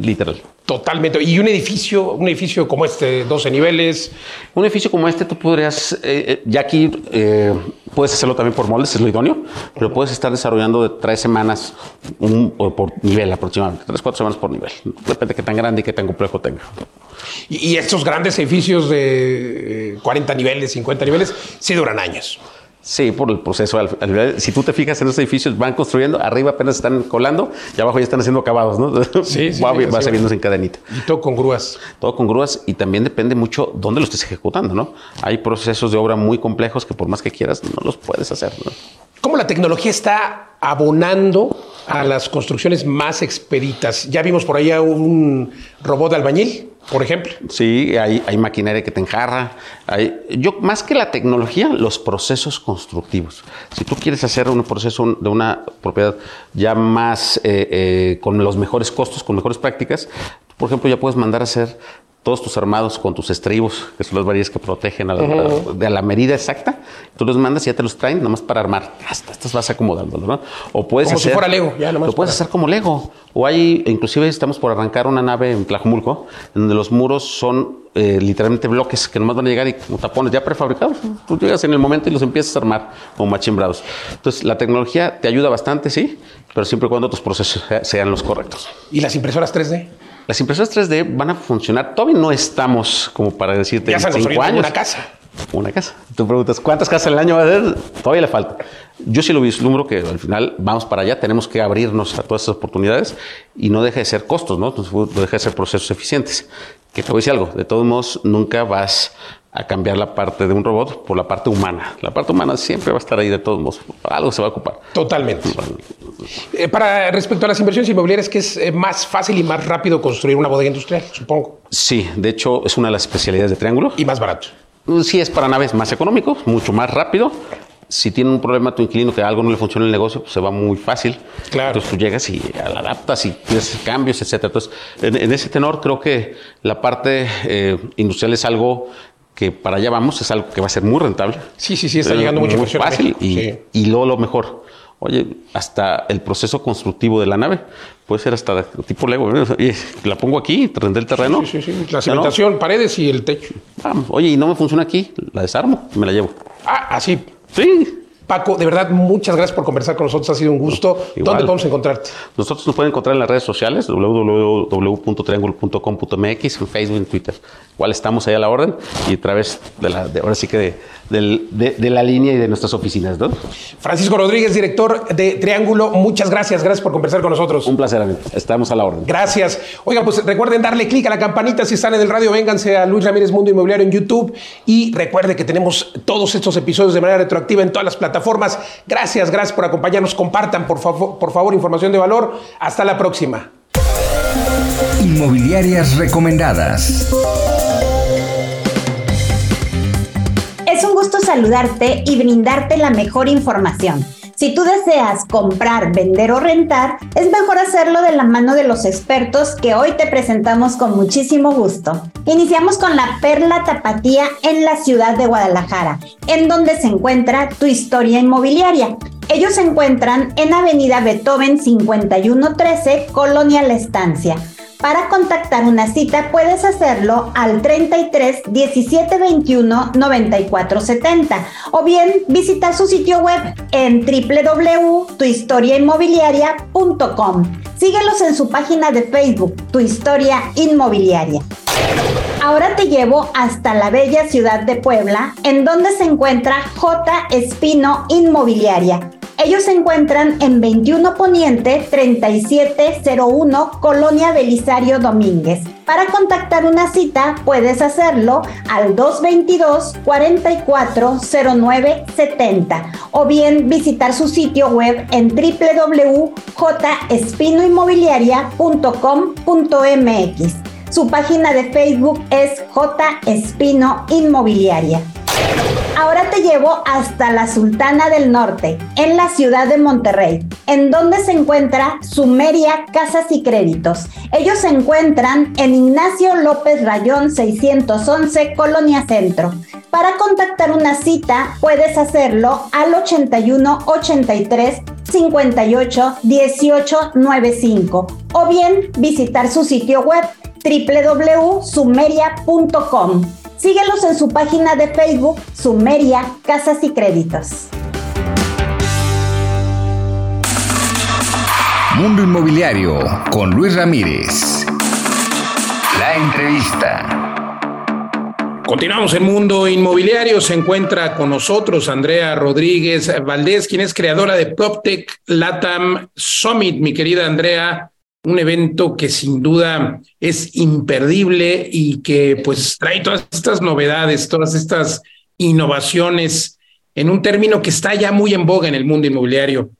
literal. Totalmente. Y un edificio, un edificio como este, 12 niveles. Un edificio como este, tú podrías, eh, eh, ya aquí eh, puedes hacerlo también por moldes, es lo idóneo, pero puedes estar desarrollando de tres semanas un- por nivel aproximadamente, tres, cuatro semanas por nivel. Depende de qué tan grande y qué tan complejo tenga. Y, y estos grandes edificios de eh, 40 niveles, 50 niveles, sí duran años. Sí, por el proceso. si tú te fijas en los edificios, van construyendo, arriba apenas están colando y abajo ya están haciendo acabados, ¿no? [laughs] Sí, sí, va, sí, va saliéndose en cadenita. Y todo con grúas. Todo con grúas y también depende mucho dónde lo estés ejecutando, ¿no? Hay procesos de obra muy complejos que por más que quieras no los puedes hacer, ¿no? ¿Cómo la tecnología está abonando a las construcciones más expeditas? Ya vimos por ahí un robot de albañil, por ejemplo. Sí, hay, hay maquinaria que te enjarra. Yo, más que la tecnología, los procesos constructivos. Si tú quieres hacer un proceso de una propiedad ya más eh, eh, con los mejores costos, con mejores prácticas, por ejemplo, ya puedes mandar a hacer todos tus armados con tus estribos, que son las varillas que protegen a la, de a la medida exacta. Tú los mandas y ya te los traen nomás para armar. Hasta estas vas acomodándolo, ¿no? O puedes Como si hacer, fuera Lego, ya nomás Lo puedes para- hacer como Lego. O hay, inclusive estamos por arrancar una nave en Tlajumulco, donde los muros son eh, literalmente bloques que nomás van a llegar y como tapones ya prefabricados. Tú llegas en el momento y los empiezas a armar como machimbrados. Entonces, la tecnología te ayuda bastante, sí, pero siempre y cuando tus procesos se- sean los correctos. ¿Y las impresoras 3D? Las impresoras 3D van a funcionar. Todavía no estamos como para decirte Ya en cinco años. una casa. Una casa. Tú preguntas, ¿cuántas casas al año va a hacer? Todavía le falta. Yo sí lo vislumbro que al final vamos para allá, tenemos que abrirnos a todas esas oportunidades y no deja de ser costos, ¿no? No deja de ser procesos eficientes. Que te voy a decir algo, de todos modos, nunca vas a cambiar la parte de un robot por la parte humana. La parte humana siempre va a estar ahí de todos modos. Algo se va a ocupar. Totalmente. Eh, para respecto a las inversiones inmobiliarias, que es eh, más fácil y más rápido construir una bodega industrial, supongo, Sí, de hecho, es una de las especialidades de Triángulo. y más barato. Sí, es para naves más económicos, mucho más rápido. Si tiene un problema tu inquilino que algo no le funciona en el negocio, pues se va muy fácil. Claro. Entonces tú llegas y la adaptas y tienes cambios, etcétera. Entonces, en, en ese tenor creo que la parte eh, industrial es algo que para allá vamos, es algo que va a ser muy rentable. Sí, sí, sí, está llegando mucha muy fácil y, y luego lo mejor. Oye, hasta el proceso constructivo de la nave puede ser hasta tipo Lego. ¿eh? La pongo aquí, render el terreno. Sí, sí, sí. La cimentación, paredes y el techo. oye, y no me funciona aquí, la desarmo, me la llevo. Ah, así. Sí. Paco, de verdad, muchas gracias por conversar con nosotros. Ha sido un gusto. ¿Dónde podemos encontrarte? Nosotros nos pueden encontrar en las redes sociales, www.triangulo.com.mx, en Facebook, en Twitter. Igual estamos ahí a la orden y a través de la, de, ahora sí que de, de, la línea y de nuestras oficinas. ¿no? Francisco Rodríguez, director de Triángulo, muchas gracias. Gracias por conversar con nosotros. Un placer, amigo. Estamos a la orden. Gracias. Oigan, pues recuerden darle clic a la campanita si están en el radio. Vénganse a Luis Ramírez Mundo Inmobiliario en YouTube. Y recuerde que tenemos todos estos episodios de manera retroactiva en todas las plataformas. Gracias, gracias por acompañarnos. Compartan, por, favor, por favor, información de valor. Hasta la próxima. Inmobiliarias recomendadas. Saludarte y brindarte la mejor información. Si tú deseas comprar, vender o rentar, es mejor hacerlo de la mano de los expertos que hoy te presentamos con muchísimo gusto. Iniciamos con la Perla Tapatía en la ciudad de Guadalajara, en donde se encuentra tu historia inmobiliaria. Ellos se encuentran en Avenida Beethoven 5113, Colonia La Estancia para contactar una cita puedes hacerlo al 33 17 21 94 70 o bien visitar su sitio web en www.tuhistoriainmobiliaria.com. Síguelos en su página de Facebook, Tu Historia Inmobiliaria. Ahora te llevo hasta la bella ciudad de Puebla, en donde se encuentra J. Espino Inmobiliaria ellos se encuentran en 21 Poniente 3701 Colonia Belisario Domínguez. Para contactar una cita puedes hacerlo al 222 440970 o bien visitar su sitio web en www.jespinoinmobiliaria.com.mx. Su página de Facebook es J Espino Inmobiliaria. Ahora te llevo hasta la Sultana del Norte, en la ciudad de Monterrey, en donde se encuentra Sumeria Casas y Créditos. Ellos se encuentran en Ignacio López Rayón 611, Colonia Centro. Para contactar una cita puedes hacerlo al 81 83 58 18 95 o bien visitar su sitio web www.sumeria.com. Síguelos en su página de Facebook, Sumeria Casas y Créditos. Mundo Inmobiliario con Luis Ramírez. La entrevista. Continuamos en Mundo Inmobiliario. Se encuentra con nosotros Andrea Rodríguez Valdés, quien es creadora de PropTech Latam Summit. Mi querida Andrea, un evento que sin duda es imperdible y que pues trae todas estas novedades, todas estas innovaciones en un término que está ya muy en boga en el mundo inmobiliario.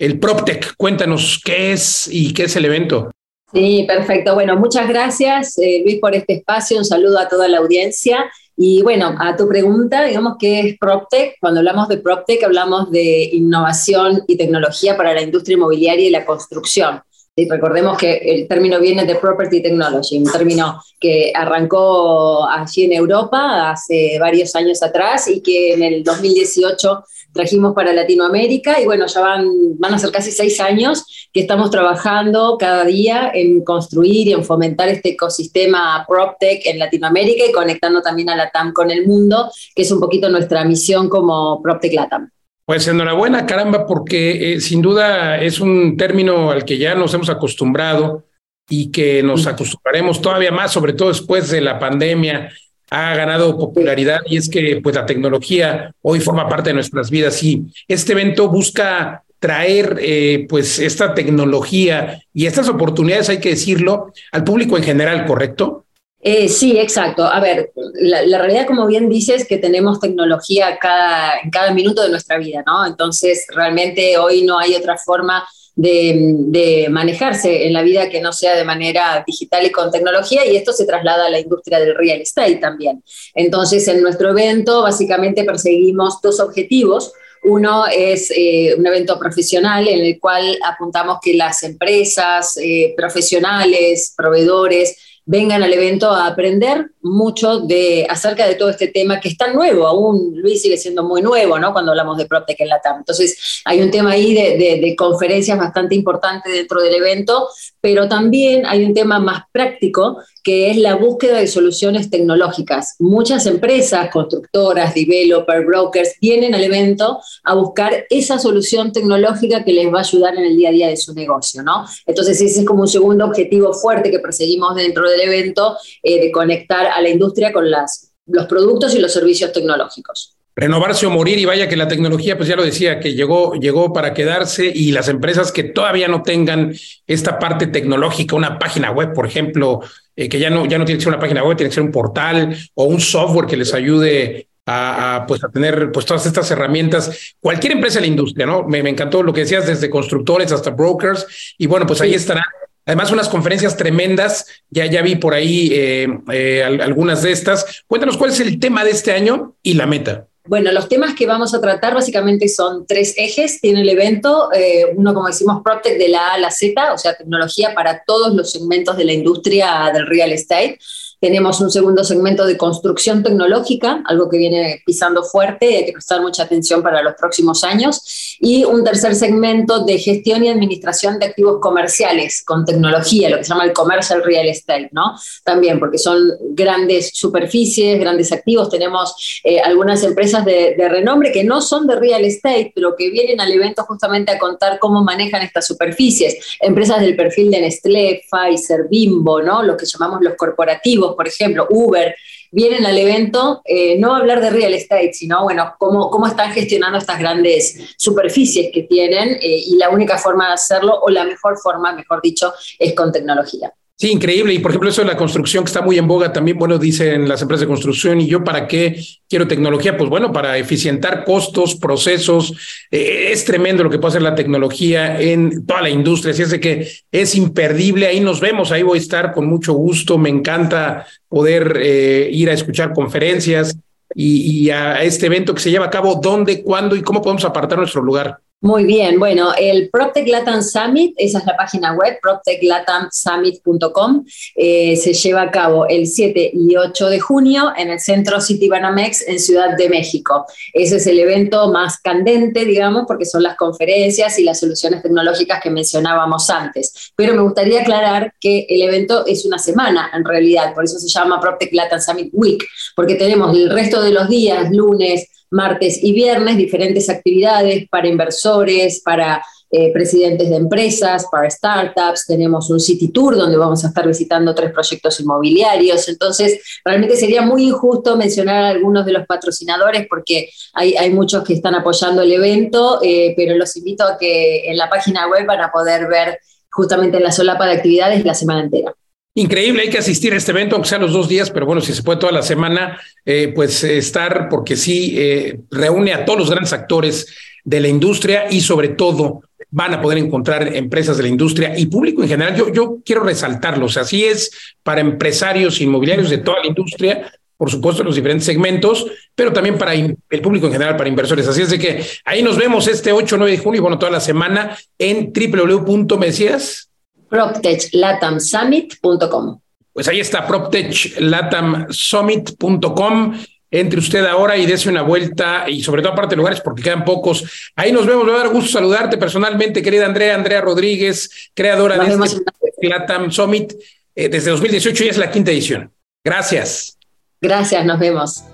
El PropTech, cuéntanos qué es y qué es el evento. Sí, perfecto. Bueno, muchas gracias eh, Luis por este espacio. Un saludo a toda la audiencia. Y bueno, a tu pregunta, digamos que es PropTech. Cuando hablamos de PropTech hablamos de innovación y tecnología para la industria inmobiliaria y la construcción. Y recordemos que el término viene de Property Technology, un término que arrancó allí en Europa hace varios años atrás y que en el 2018 trajimos para Latinoamérica y bueno, ya van, van a ser casi seis años que estamos trabajando cada día en construir y en fomentar este ecosistema PropTech en Latinoamérica y conectando también a la TAM con el mundo, que es un poquito nuestra misión como PropTech LATAM. Pues enhorabuena, caramba, porque eh, sin duda es un término al que ya nos hemos acostumbrado y que nos acostumbraremos todavía más, sobre todo después de la pandemia, ha ganado popularidad y es que pues la tecnología hoy forma parte de nuestras vidas y este evento busca traer eh, pues esta tecnología y estas oportunidades, hay que decirlo, al público en general, ¿correcto? Eh, sí, exacto. A ver, la, realidad, como bien dices, que tenemos tecnología cada, en cada minuto de nuestra vida, ¿no? Entonces, realmente hoy no hay otra forma de, manejarse en la vida que no sea de manera digital y con tecnología, y esto se traslada a la industria del real estate también. Entonces, en nuestro evento, básicamente perseguimos dos objetivos. Uno es eh, un evento profesional en el cual apuntamos que las empresas, eh, profesionales, proveedores, vengan al evento a aprender mucho de, acerca de todo este tema que es tan nuevo, aún Luis sigue siendo muy nuevo, ¿no? Cuando hablamos de PropTech en la TAM. Entonces, hay un tema ahí de, de conferencias bastante importante dentro del evento, pero también hay un tema más práctico que es la búsqueda de soluciones tecnológicas. Muchas empresas, constructoras, developers, brokers, vienen al evento a buscar esa solución tecnológica que les va a ayudar en el día a día de su negocio, ¿no? Entonces ese es como un segundo objetivo fuerte que perseguimos dentro del evento, eh, de conectar a la industria con las, los productos y los servicios tecnológicos renovarse o morir y vaya que la tecnología, pues ya lo decía, que llegó, llegó para quedarse y las empresas que todavía no tengan esta parte tecnológica, una página web, por ejemplo, eh, que ya no, ya no tiene que ser una página web, tiene que ser un portal o un software que les ayude a, pues a tener pues todas estas herramientas, cualquier empresa de la industria, ¿no? Me, me, encantó lo que decías, desde constructores hasta brokers, y bueno, pues ahí estarán. Además, unas conferencias tremendas, ya, ya vi por ahí eh, eh, algunas de estas. Cuéntanos cuál es el tema de este año y la meta. Bueno, los temas que vamos a tratar básicamente son tres ejes. Tiene el evento, eh, uno como decimos, PropTech de la A a la Z, o sea, tecnología para todos los segmentos de la industria del real estate. Tenemos un segundo segmento de construcción tecnológica, algo que viene pisando fuerte hay que prestar mucha atención para los próximos años. Y un tercer segmento de gestión y administración de activos comerciales con tecnología, lo que se llama el commercial real estate, ¿no? También porque son grandes superficies, grandes activos. Tenemos eh, algunas empresas de, de renombre que no son de real estate, pero que vienen al evento justamente a contar cómo manejan estas superficies. Empresas del perfil de Nestlé, Pfizer, Bimbo, ¿no? Lo que llamamos los corporativos por ejemplo, Uber, vienen al evento eh, no hablar de real estate, sino, bueno, cómo, cómo están gestionando estas grandes superficies que tienen eh, y la única forma de hacerlo, o la mejor forma, mejor dicho, es con tecnología. Sí, increíble. Y por ejemplo, eso de la construcción que está muy en boga también, bueno, dicen las empresas de construcción. ¿Y yo para qué quiero tecnología? Pues bueno, para eficientar costos, procesos. Eh, es tremendo lo que puede hacer la tecnología en toda la industria. Así es de que es imperdible. Ahí nos vemos. Ahí voy a estar con mucho gusto. Me encanta poder eh, ir a escuchar conferencias y, y a este evento que se lleva a cabo. ¿Dónde, cuándo y cómo podemos apartar nuestro lugar? Muy bien, bueno, el PropTech Latam Summit, esa es la página web, proptechlatamsummit.com, eh, se lleva a cabo el 7 y 8 de junio en el Centro City Banamex en Ciudad de México. Ese es el evento más candente, digamos, porque son las conferencias y las soluciones tecnológicas que mencionábamos antes. Pero me gustaría aclarar que el evento es una semana, en realidad, por eso se llama PropTech Latam Summit Week, porque tenemos el resto de los días, lunes, martes y viernes, diferentes actividades para inversores, para eh, presidentes de empresas, para startups. Tenemos un City Tour donde vamos a estar visitando tres proyectos inmobiliarios. Entonces, realmente sería muy injusto mencionar a algunos de los patrocinadores porque hay, muchos que están apoyando el evento, eh, pero los invito a que en la página web van a poder ver justamente en la solapa de actividades la semana entera. Increíble, hay que asistir a este evento, aunque sea los dos días, pero bueno, si se puede toda la semana, eh, pues estar, porque sí, eh, reúne a todos los grandes actores de la industria y sobre todo van a poder encontrar empresas de la industria y público en general. Yo, yo quiero resaltarlo, o sea, así es para empresarios inmobiliarios de toda la industria, por supuesto, en los diferentes segmentos, pero también para el público en general, para inversores. Así es de que ahí nos vemos este 8 9 de junio y bueno, toda la semana en www.mesias proptechlatamsummit.com. Pues ahí está, proptechlatamsummit.com. Entre usted ahora y dése una vuelta y sobre todo aparte de lugares porque quedan pocos. Ahí nos vemos. Me va a dar gusto saludarte personalmente, querida Andrea, Andrea Rodríguez, creadora de este Latam Summit. Eh, desde 2018 ya es la quinta edición. Gracias. Gracias, nos vemos.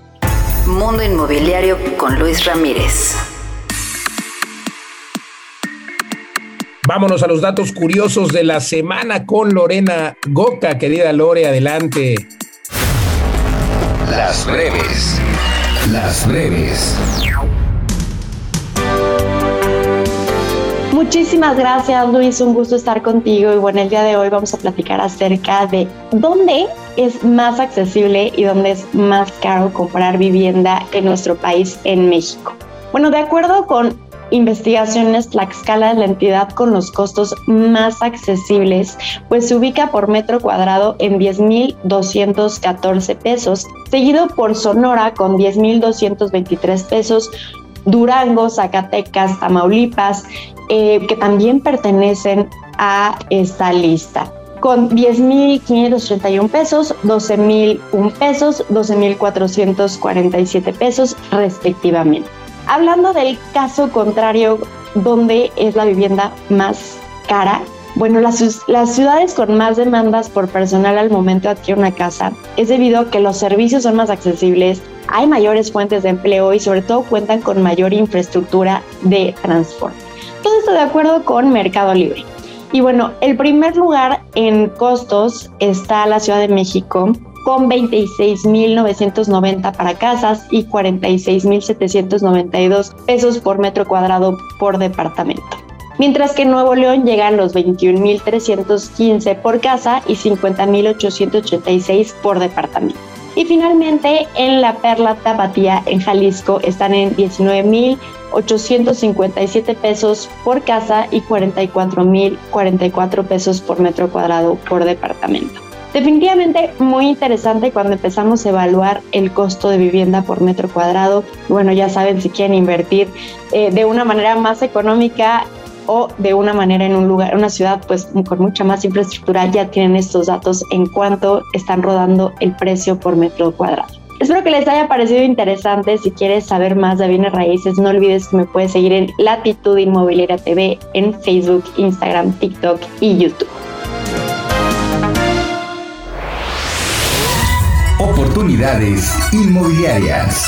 Mundo Inmobiliario con Luis Ramírez. Vámonos a los datos curiosos de la semana con Lorena Goca. Querida Lore, adelante. Las breves. Las breves. Muchísimas gracias Luis, un gusto estar contigo y bueno, el día de hoy vamos a platicar acerca de dónde es más accesible y dónde es más caro comprar vivienda en nuestro país, en México. Bueno, de acuerdo con Investigaciones Tlaxcala es la entidad con los costos más accesibles, pues se ubica por metro cuadrado en 10.214 pesos, seguido por Sonora con 10.223 pesos, Durango, Zacatecas, Tamaulipas, eh, que también pertenecen a esta lista. con 10.581 pesos, 12.001 pesos, 12.447 pesos respectivamente. Hablando del caso contrario, donde es la vivienda más cara, bueno, las, las, ciudades con más demandas por personal al momento de adquirir una casa es debido a que los servicios son más accesibles, hay mayores fuentes de empleo y sobre todo cuentan con mayor infraestructura de transporte. Todo esto de acuerdo con Mercado Libre. Y bueno, el primer lugar en costos está la Ciudad de México con 26.990 para casas y 46.792 pesos por metro cuadrado por departamento. Mientras que en Nuevo León llegan los 21.315 por casa y 50.886 por departamento. Y finalmente en la Perla Tapatía en Jalisco están en 19.857 pesos por casa y 44.044 pesos por metro cuadrado por departamento. Definitivamente muy interesante cuando empezamos a evaluar el costo de vivienda por metro cuadrado. Bueno, ya saben si quieren invertir eh, de una manera más económica o de una manera en un lugar, una ciudad pues con mucha más infraestructura ya tienen estos datos en cuanto están rodando el precio por metro cuadrado. Espero que les haya parecido interesante. Si quieres saber más de bienes raíces, no olvides que me puedes seguir en Latitud Inmobiliaria TV en Facebook, Instagram, TikTok y YouTube. Oportunidades inmobiliarias.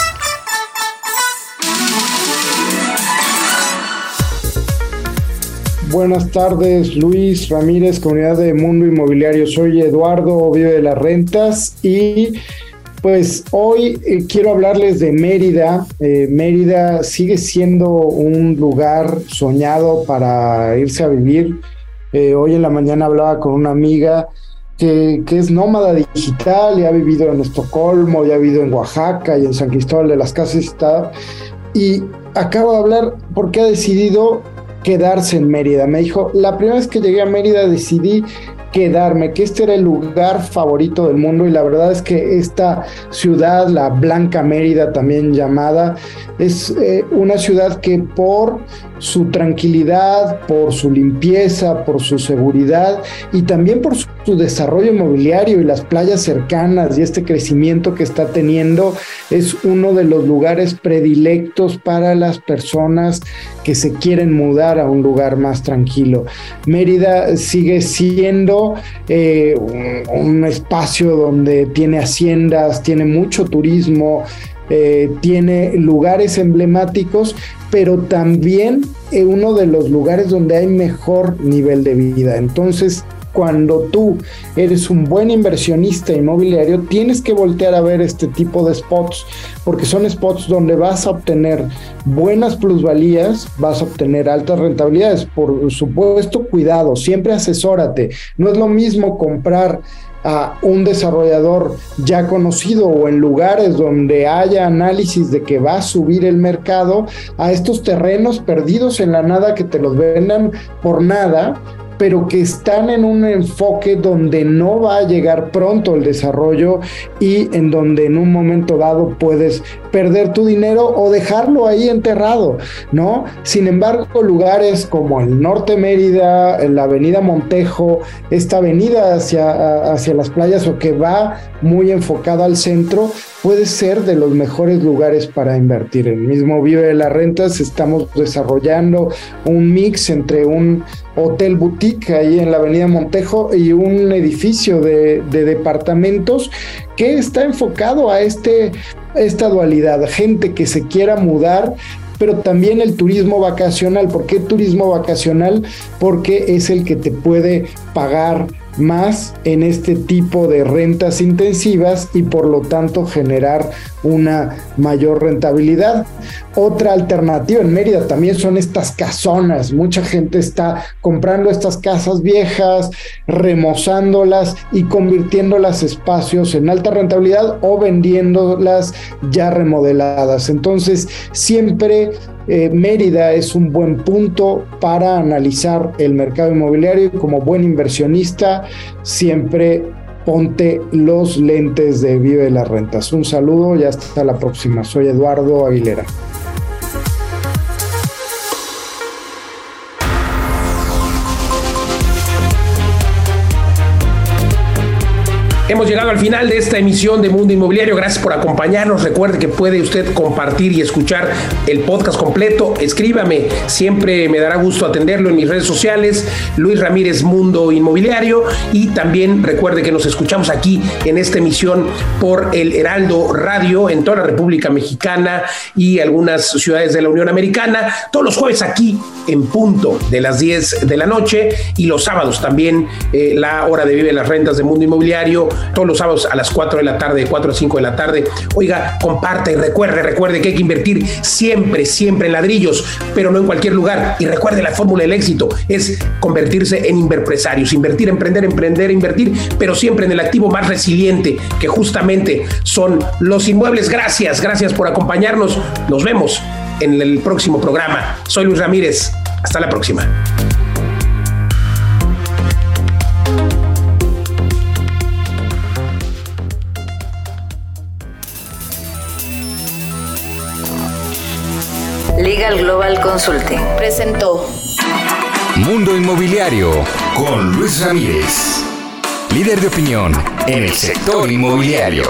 Buenas tardes, Luis Ramírez, comunidad de Mundo Inmobiliario. Soy Eduardo, vive de las rentas y pues hoy eh, quiero hablarles de Mérida. Eh, Mérida sigue siendo un lugar soñado para irse a vivir. Eh, hoy en la mañana hablaba con una amiga que, es nómada digital y ha vivido en Estocolmo, y ha vivido en Oaxaca y en San Cristóbal de las Casas está. Y acabo de hablar porque ha decidido quedarse en Mérida. Me dijo, la primera vez que llegué a Mérida decidí quedarme, que este era el lugar favorito del mundo y la verdad es que esta ciudad, la Blanca Mérida también llamada, es eh, una ciudad que por su tranquilidad, por su limpieza, por su seguridad y también por su, desarrollo inmobiliario y las playas cercanas y este crecimiento que está teniendo es uno de los lugares predilectos para las personas que se quieren mudar a un lugar más tranquilo. Mérida sigue siendo eh, un espacio donde tiene haciendas, tiene mucho turismo, eh, tiene lugares emblemáticos, pero también eh, uno de los lugares donde hay mejor nivel de vida. Entonces, cuando tú eres un buen inversionista inmobiliario, tienes que voltear a ver este tipo de spots, porque son spots donde vas a obtener buenas plusvalías, vas a obtener altas rentabilidades. Por supuesto, cuidado, siempre asesórate. No es lo mismo comprar a un desarrollador ya conocido o en lugares donde haya análisis de que va a subir el mercado, a estos terrenos perdidos en la nada que te los vendan por nada, pero que están en un enfoque donde no va a llegar pronto el desarrollo y en donde en un momento dado puedes perder tu dinero o dejarlo ahí enterrado, ¿no? Sin embargo, lugares como el Norte Mérida, la Avenida Montejo, esta avenida hacia, hacia las playas o que va muy enfocada al centro, puede ser de los mejores lugares para invertir. El mismo Vive de las Rentas estamos desarrollando un mix entre un hotel boutique ahí en la avenida Montejo y un edificio de, departamentos que está enfocado a este, esta dualidad, gente que se quiera mudar pero también el turismo vacacional. ¿Por qué turismo vacacional? Porque es el que te puede pagar más en este tipo de rentas intensivas y por lo tanto generar una mayor rentabilidad. Otra alternativa en Mérida también son estas casonas. Mucha gente está comprando estas casas viejas, remozándolas y convirtiéndolas espacios en alta rentabilidad o vendiéndolas ya remodeladas. Entonces, siempre eh, Mérida es un buen punto para analizar el mercado inmobiliario y como buen inversionista siempre ponte los lentes de Vive las Rentas. Un saludo y hasta la próxima. Soy Eduardo Aguilera. Hemos llegado al final de esta emisión de Mundo Inmobiliario. Gracias por acompañarnos. Recuerde que puede usted compartir y escuchar el podcast completo. Escríbame, siempre me dará gusto atenderlo en mis redes sociales. Luis Ramírez Mundo Inmobiliario. Y también recuerde que nos escuchamos aquí en esta emisión por el Heraldo Radio en toda la República Mexicana y algunas ciudades de la Unión Americana. Todos los jueves aquí en punto de las 10 de la noche y los sábados también eh, la hora de Vive las Rentas de Mundo Inmobiliario todos los sábados a las 4 de la tarde, de 4 a 5 de la tarde. Oiga, comparte y recuerde, recuerde que hay que invertir siempre, siempre en ladrillos, pero no en cualquier lugar. Y recuerde la fórmula del éxito es convertirse en inverpresarios, invertir, emprender, emprender, invertir, pero siempre en el activo más resiliente, que justamente son los inmuebles. Gracias, gracias por acompañarnos. Nos vemos en el próximo programa. Soy Luis Ramírez. Hasta la próxima. Legal Global Consulting presentó Mundo Inmobiliario con Luis Ramírez, líder de opinión en el sector inmobiliario.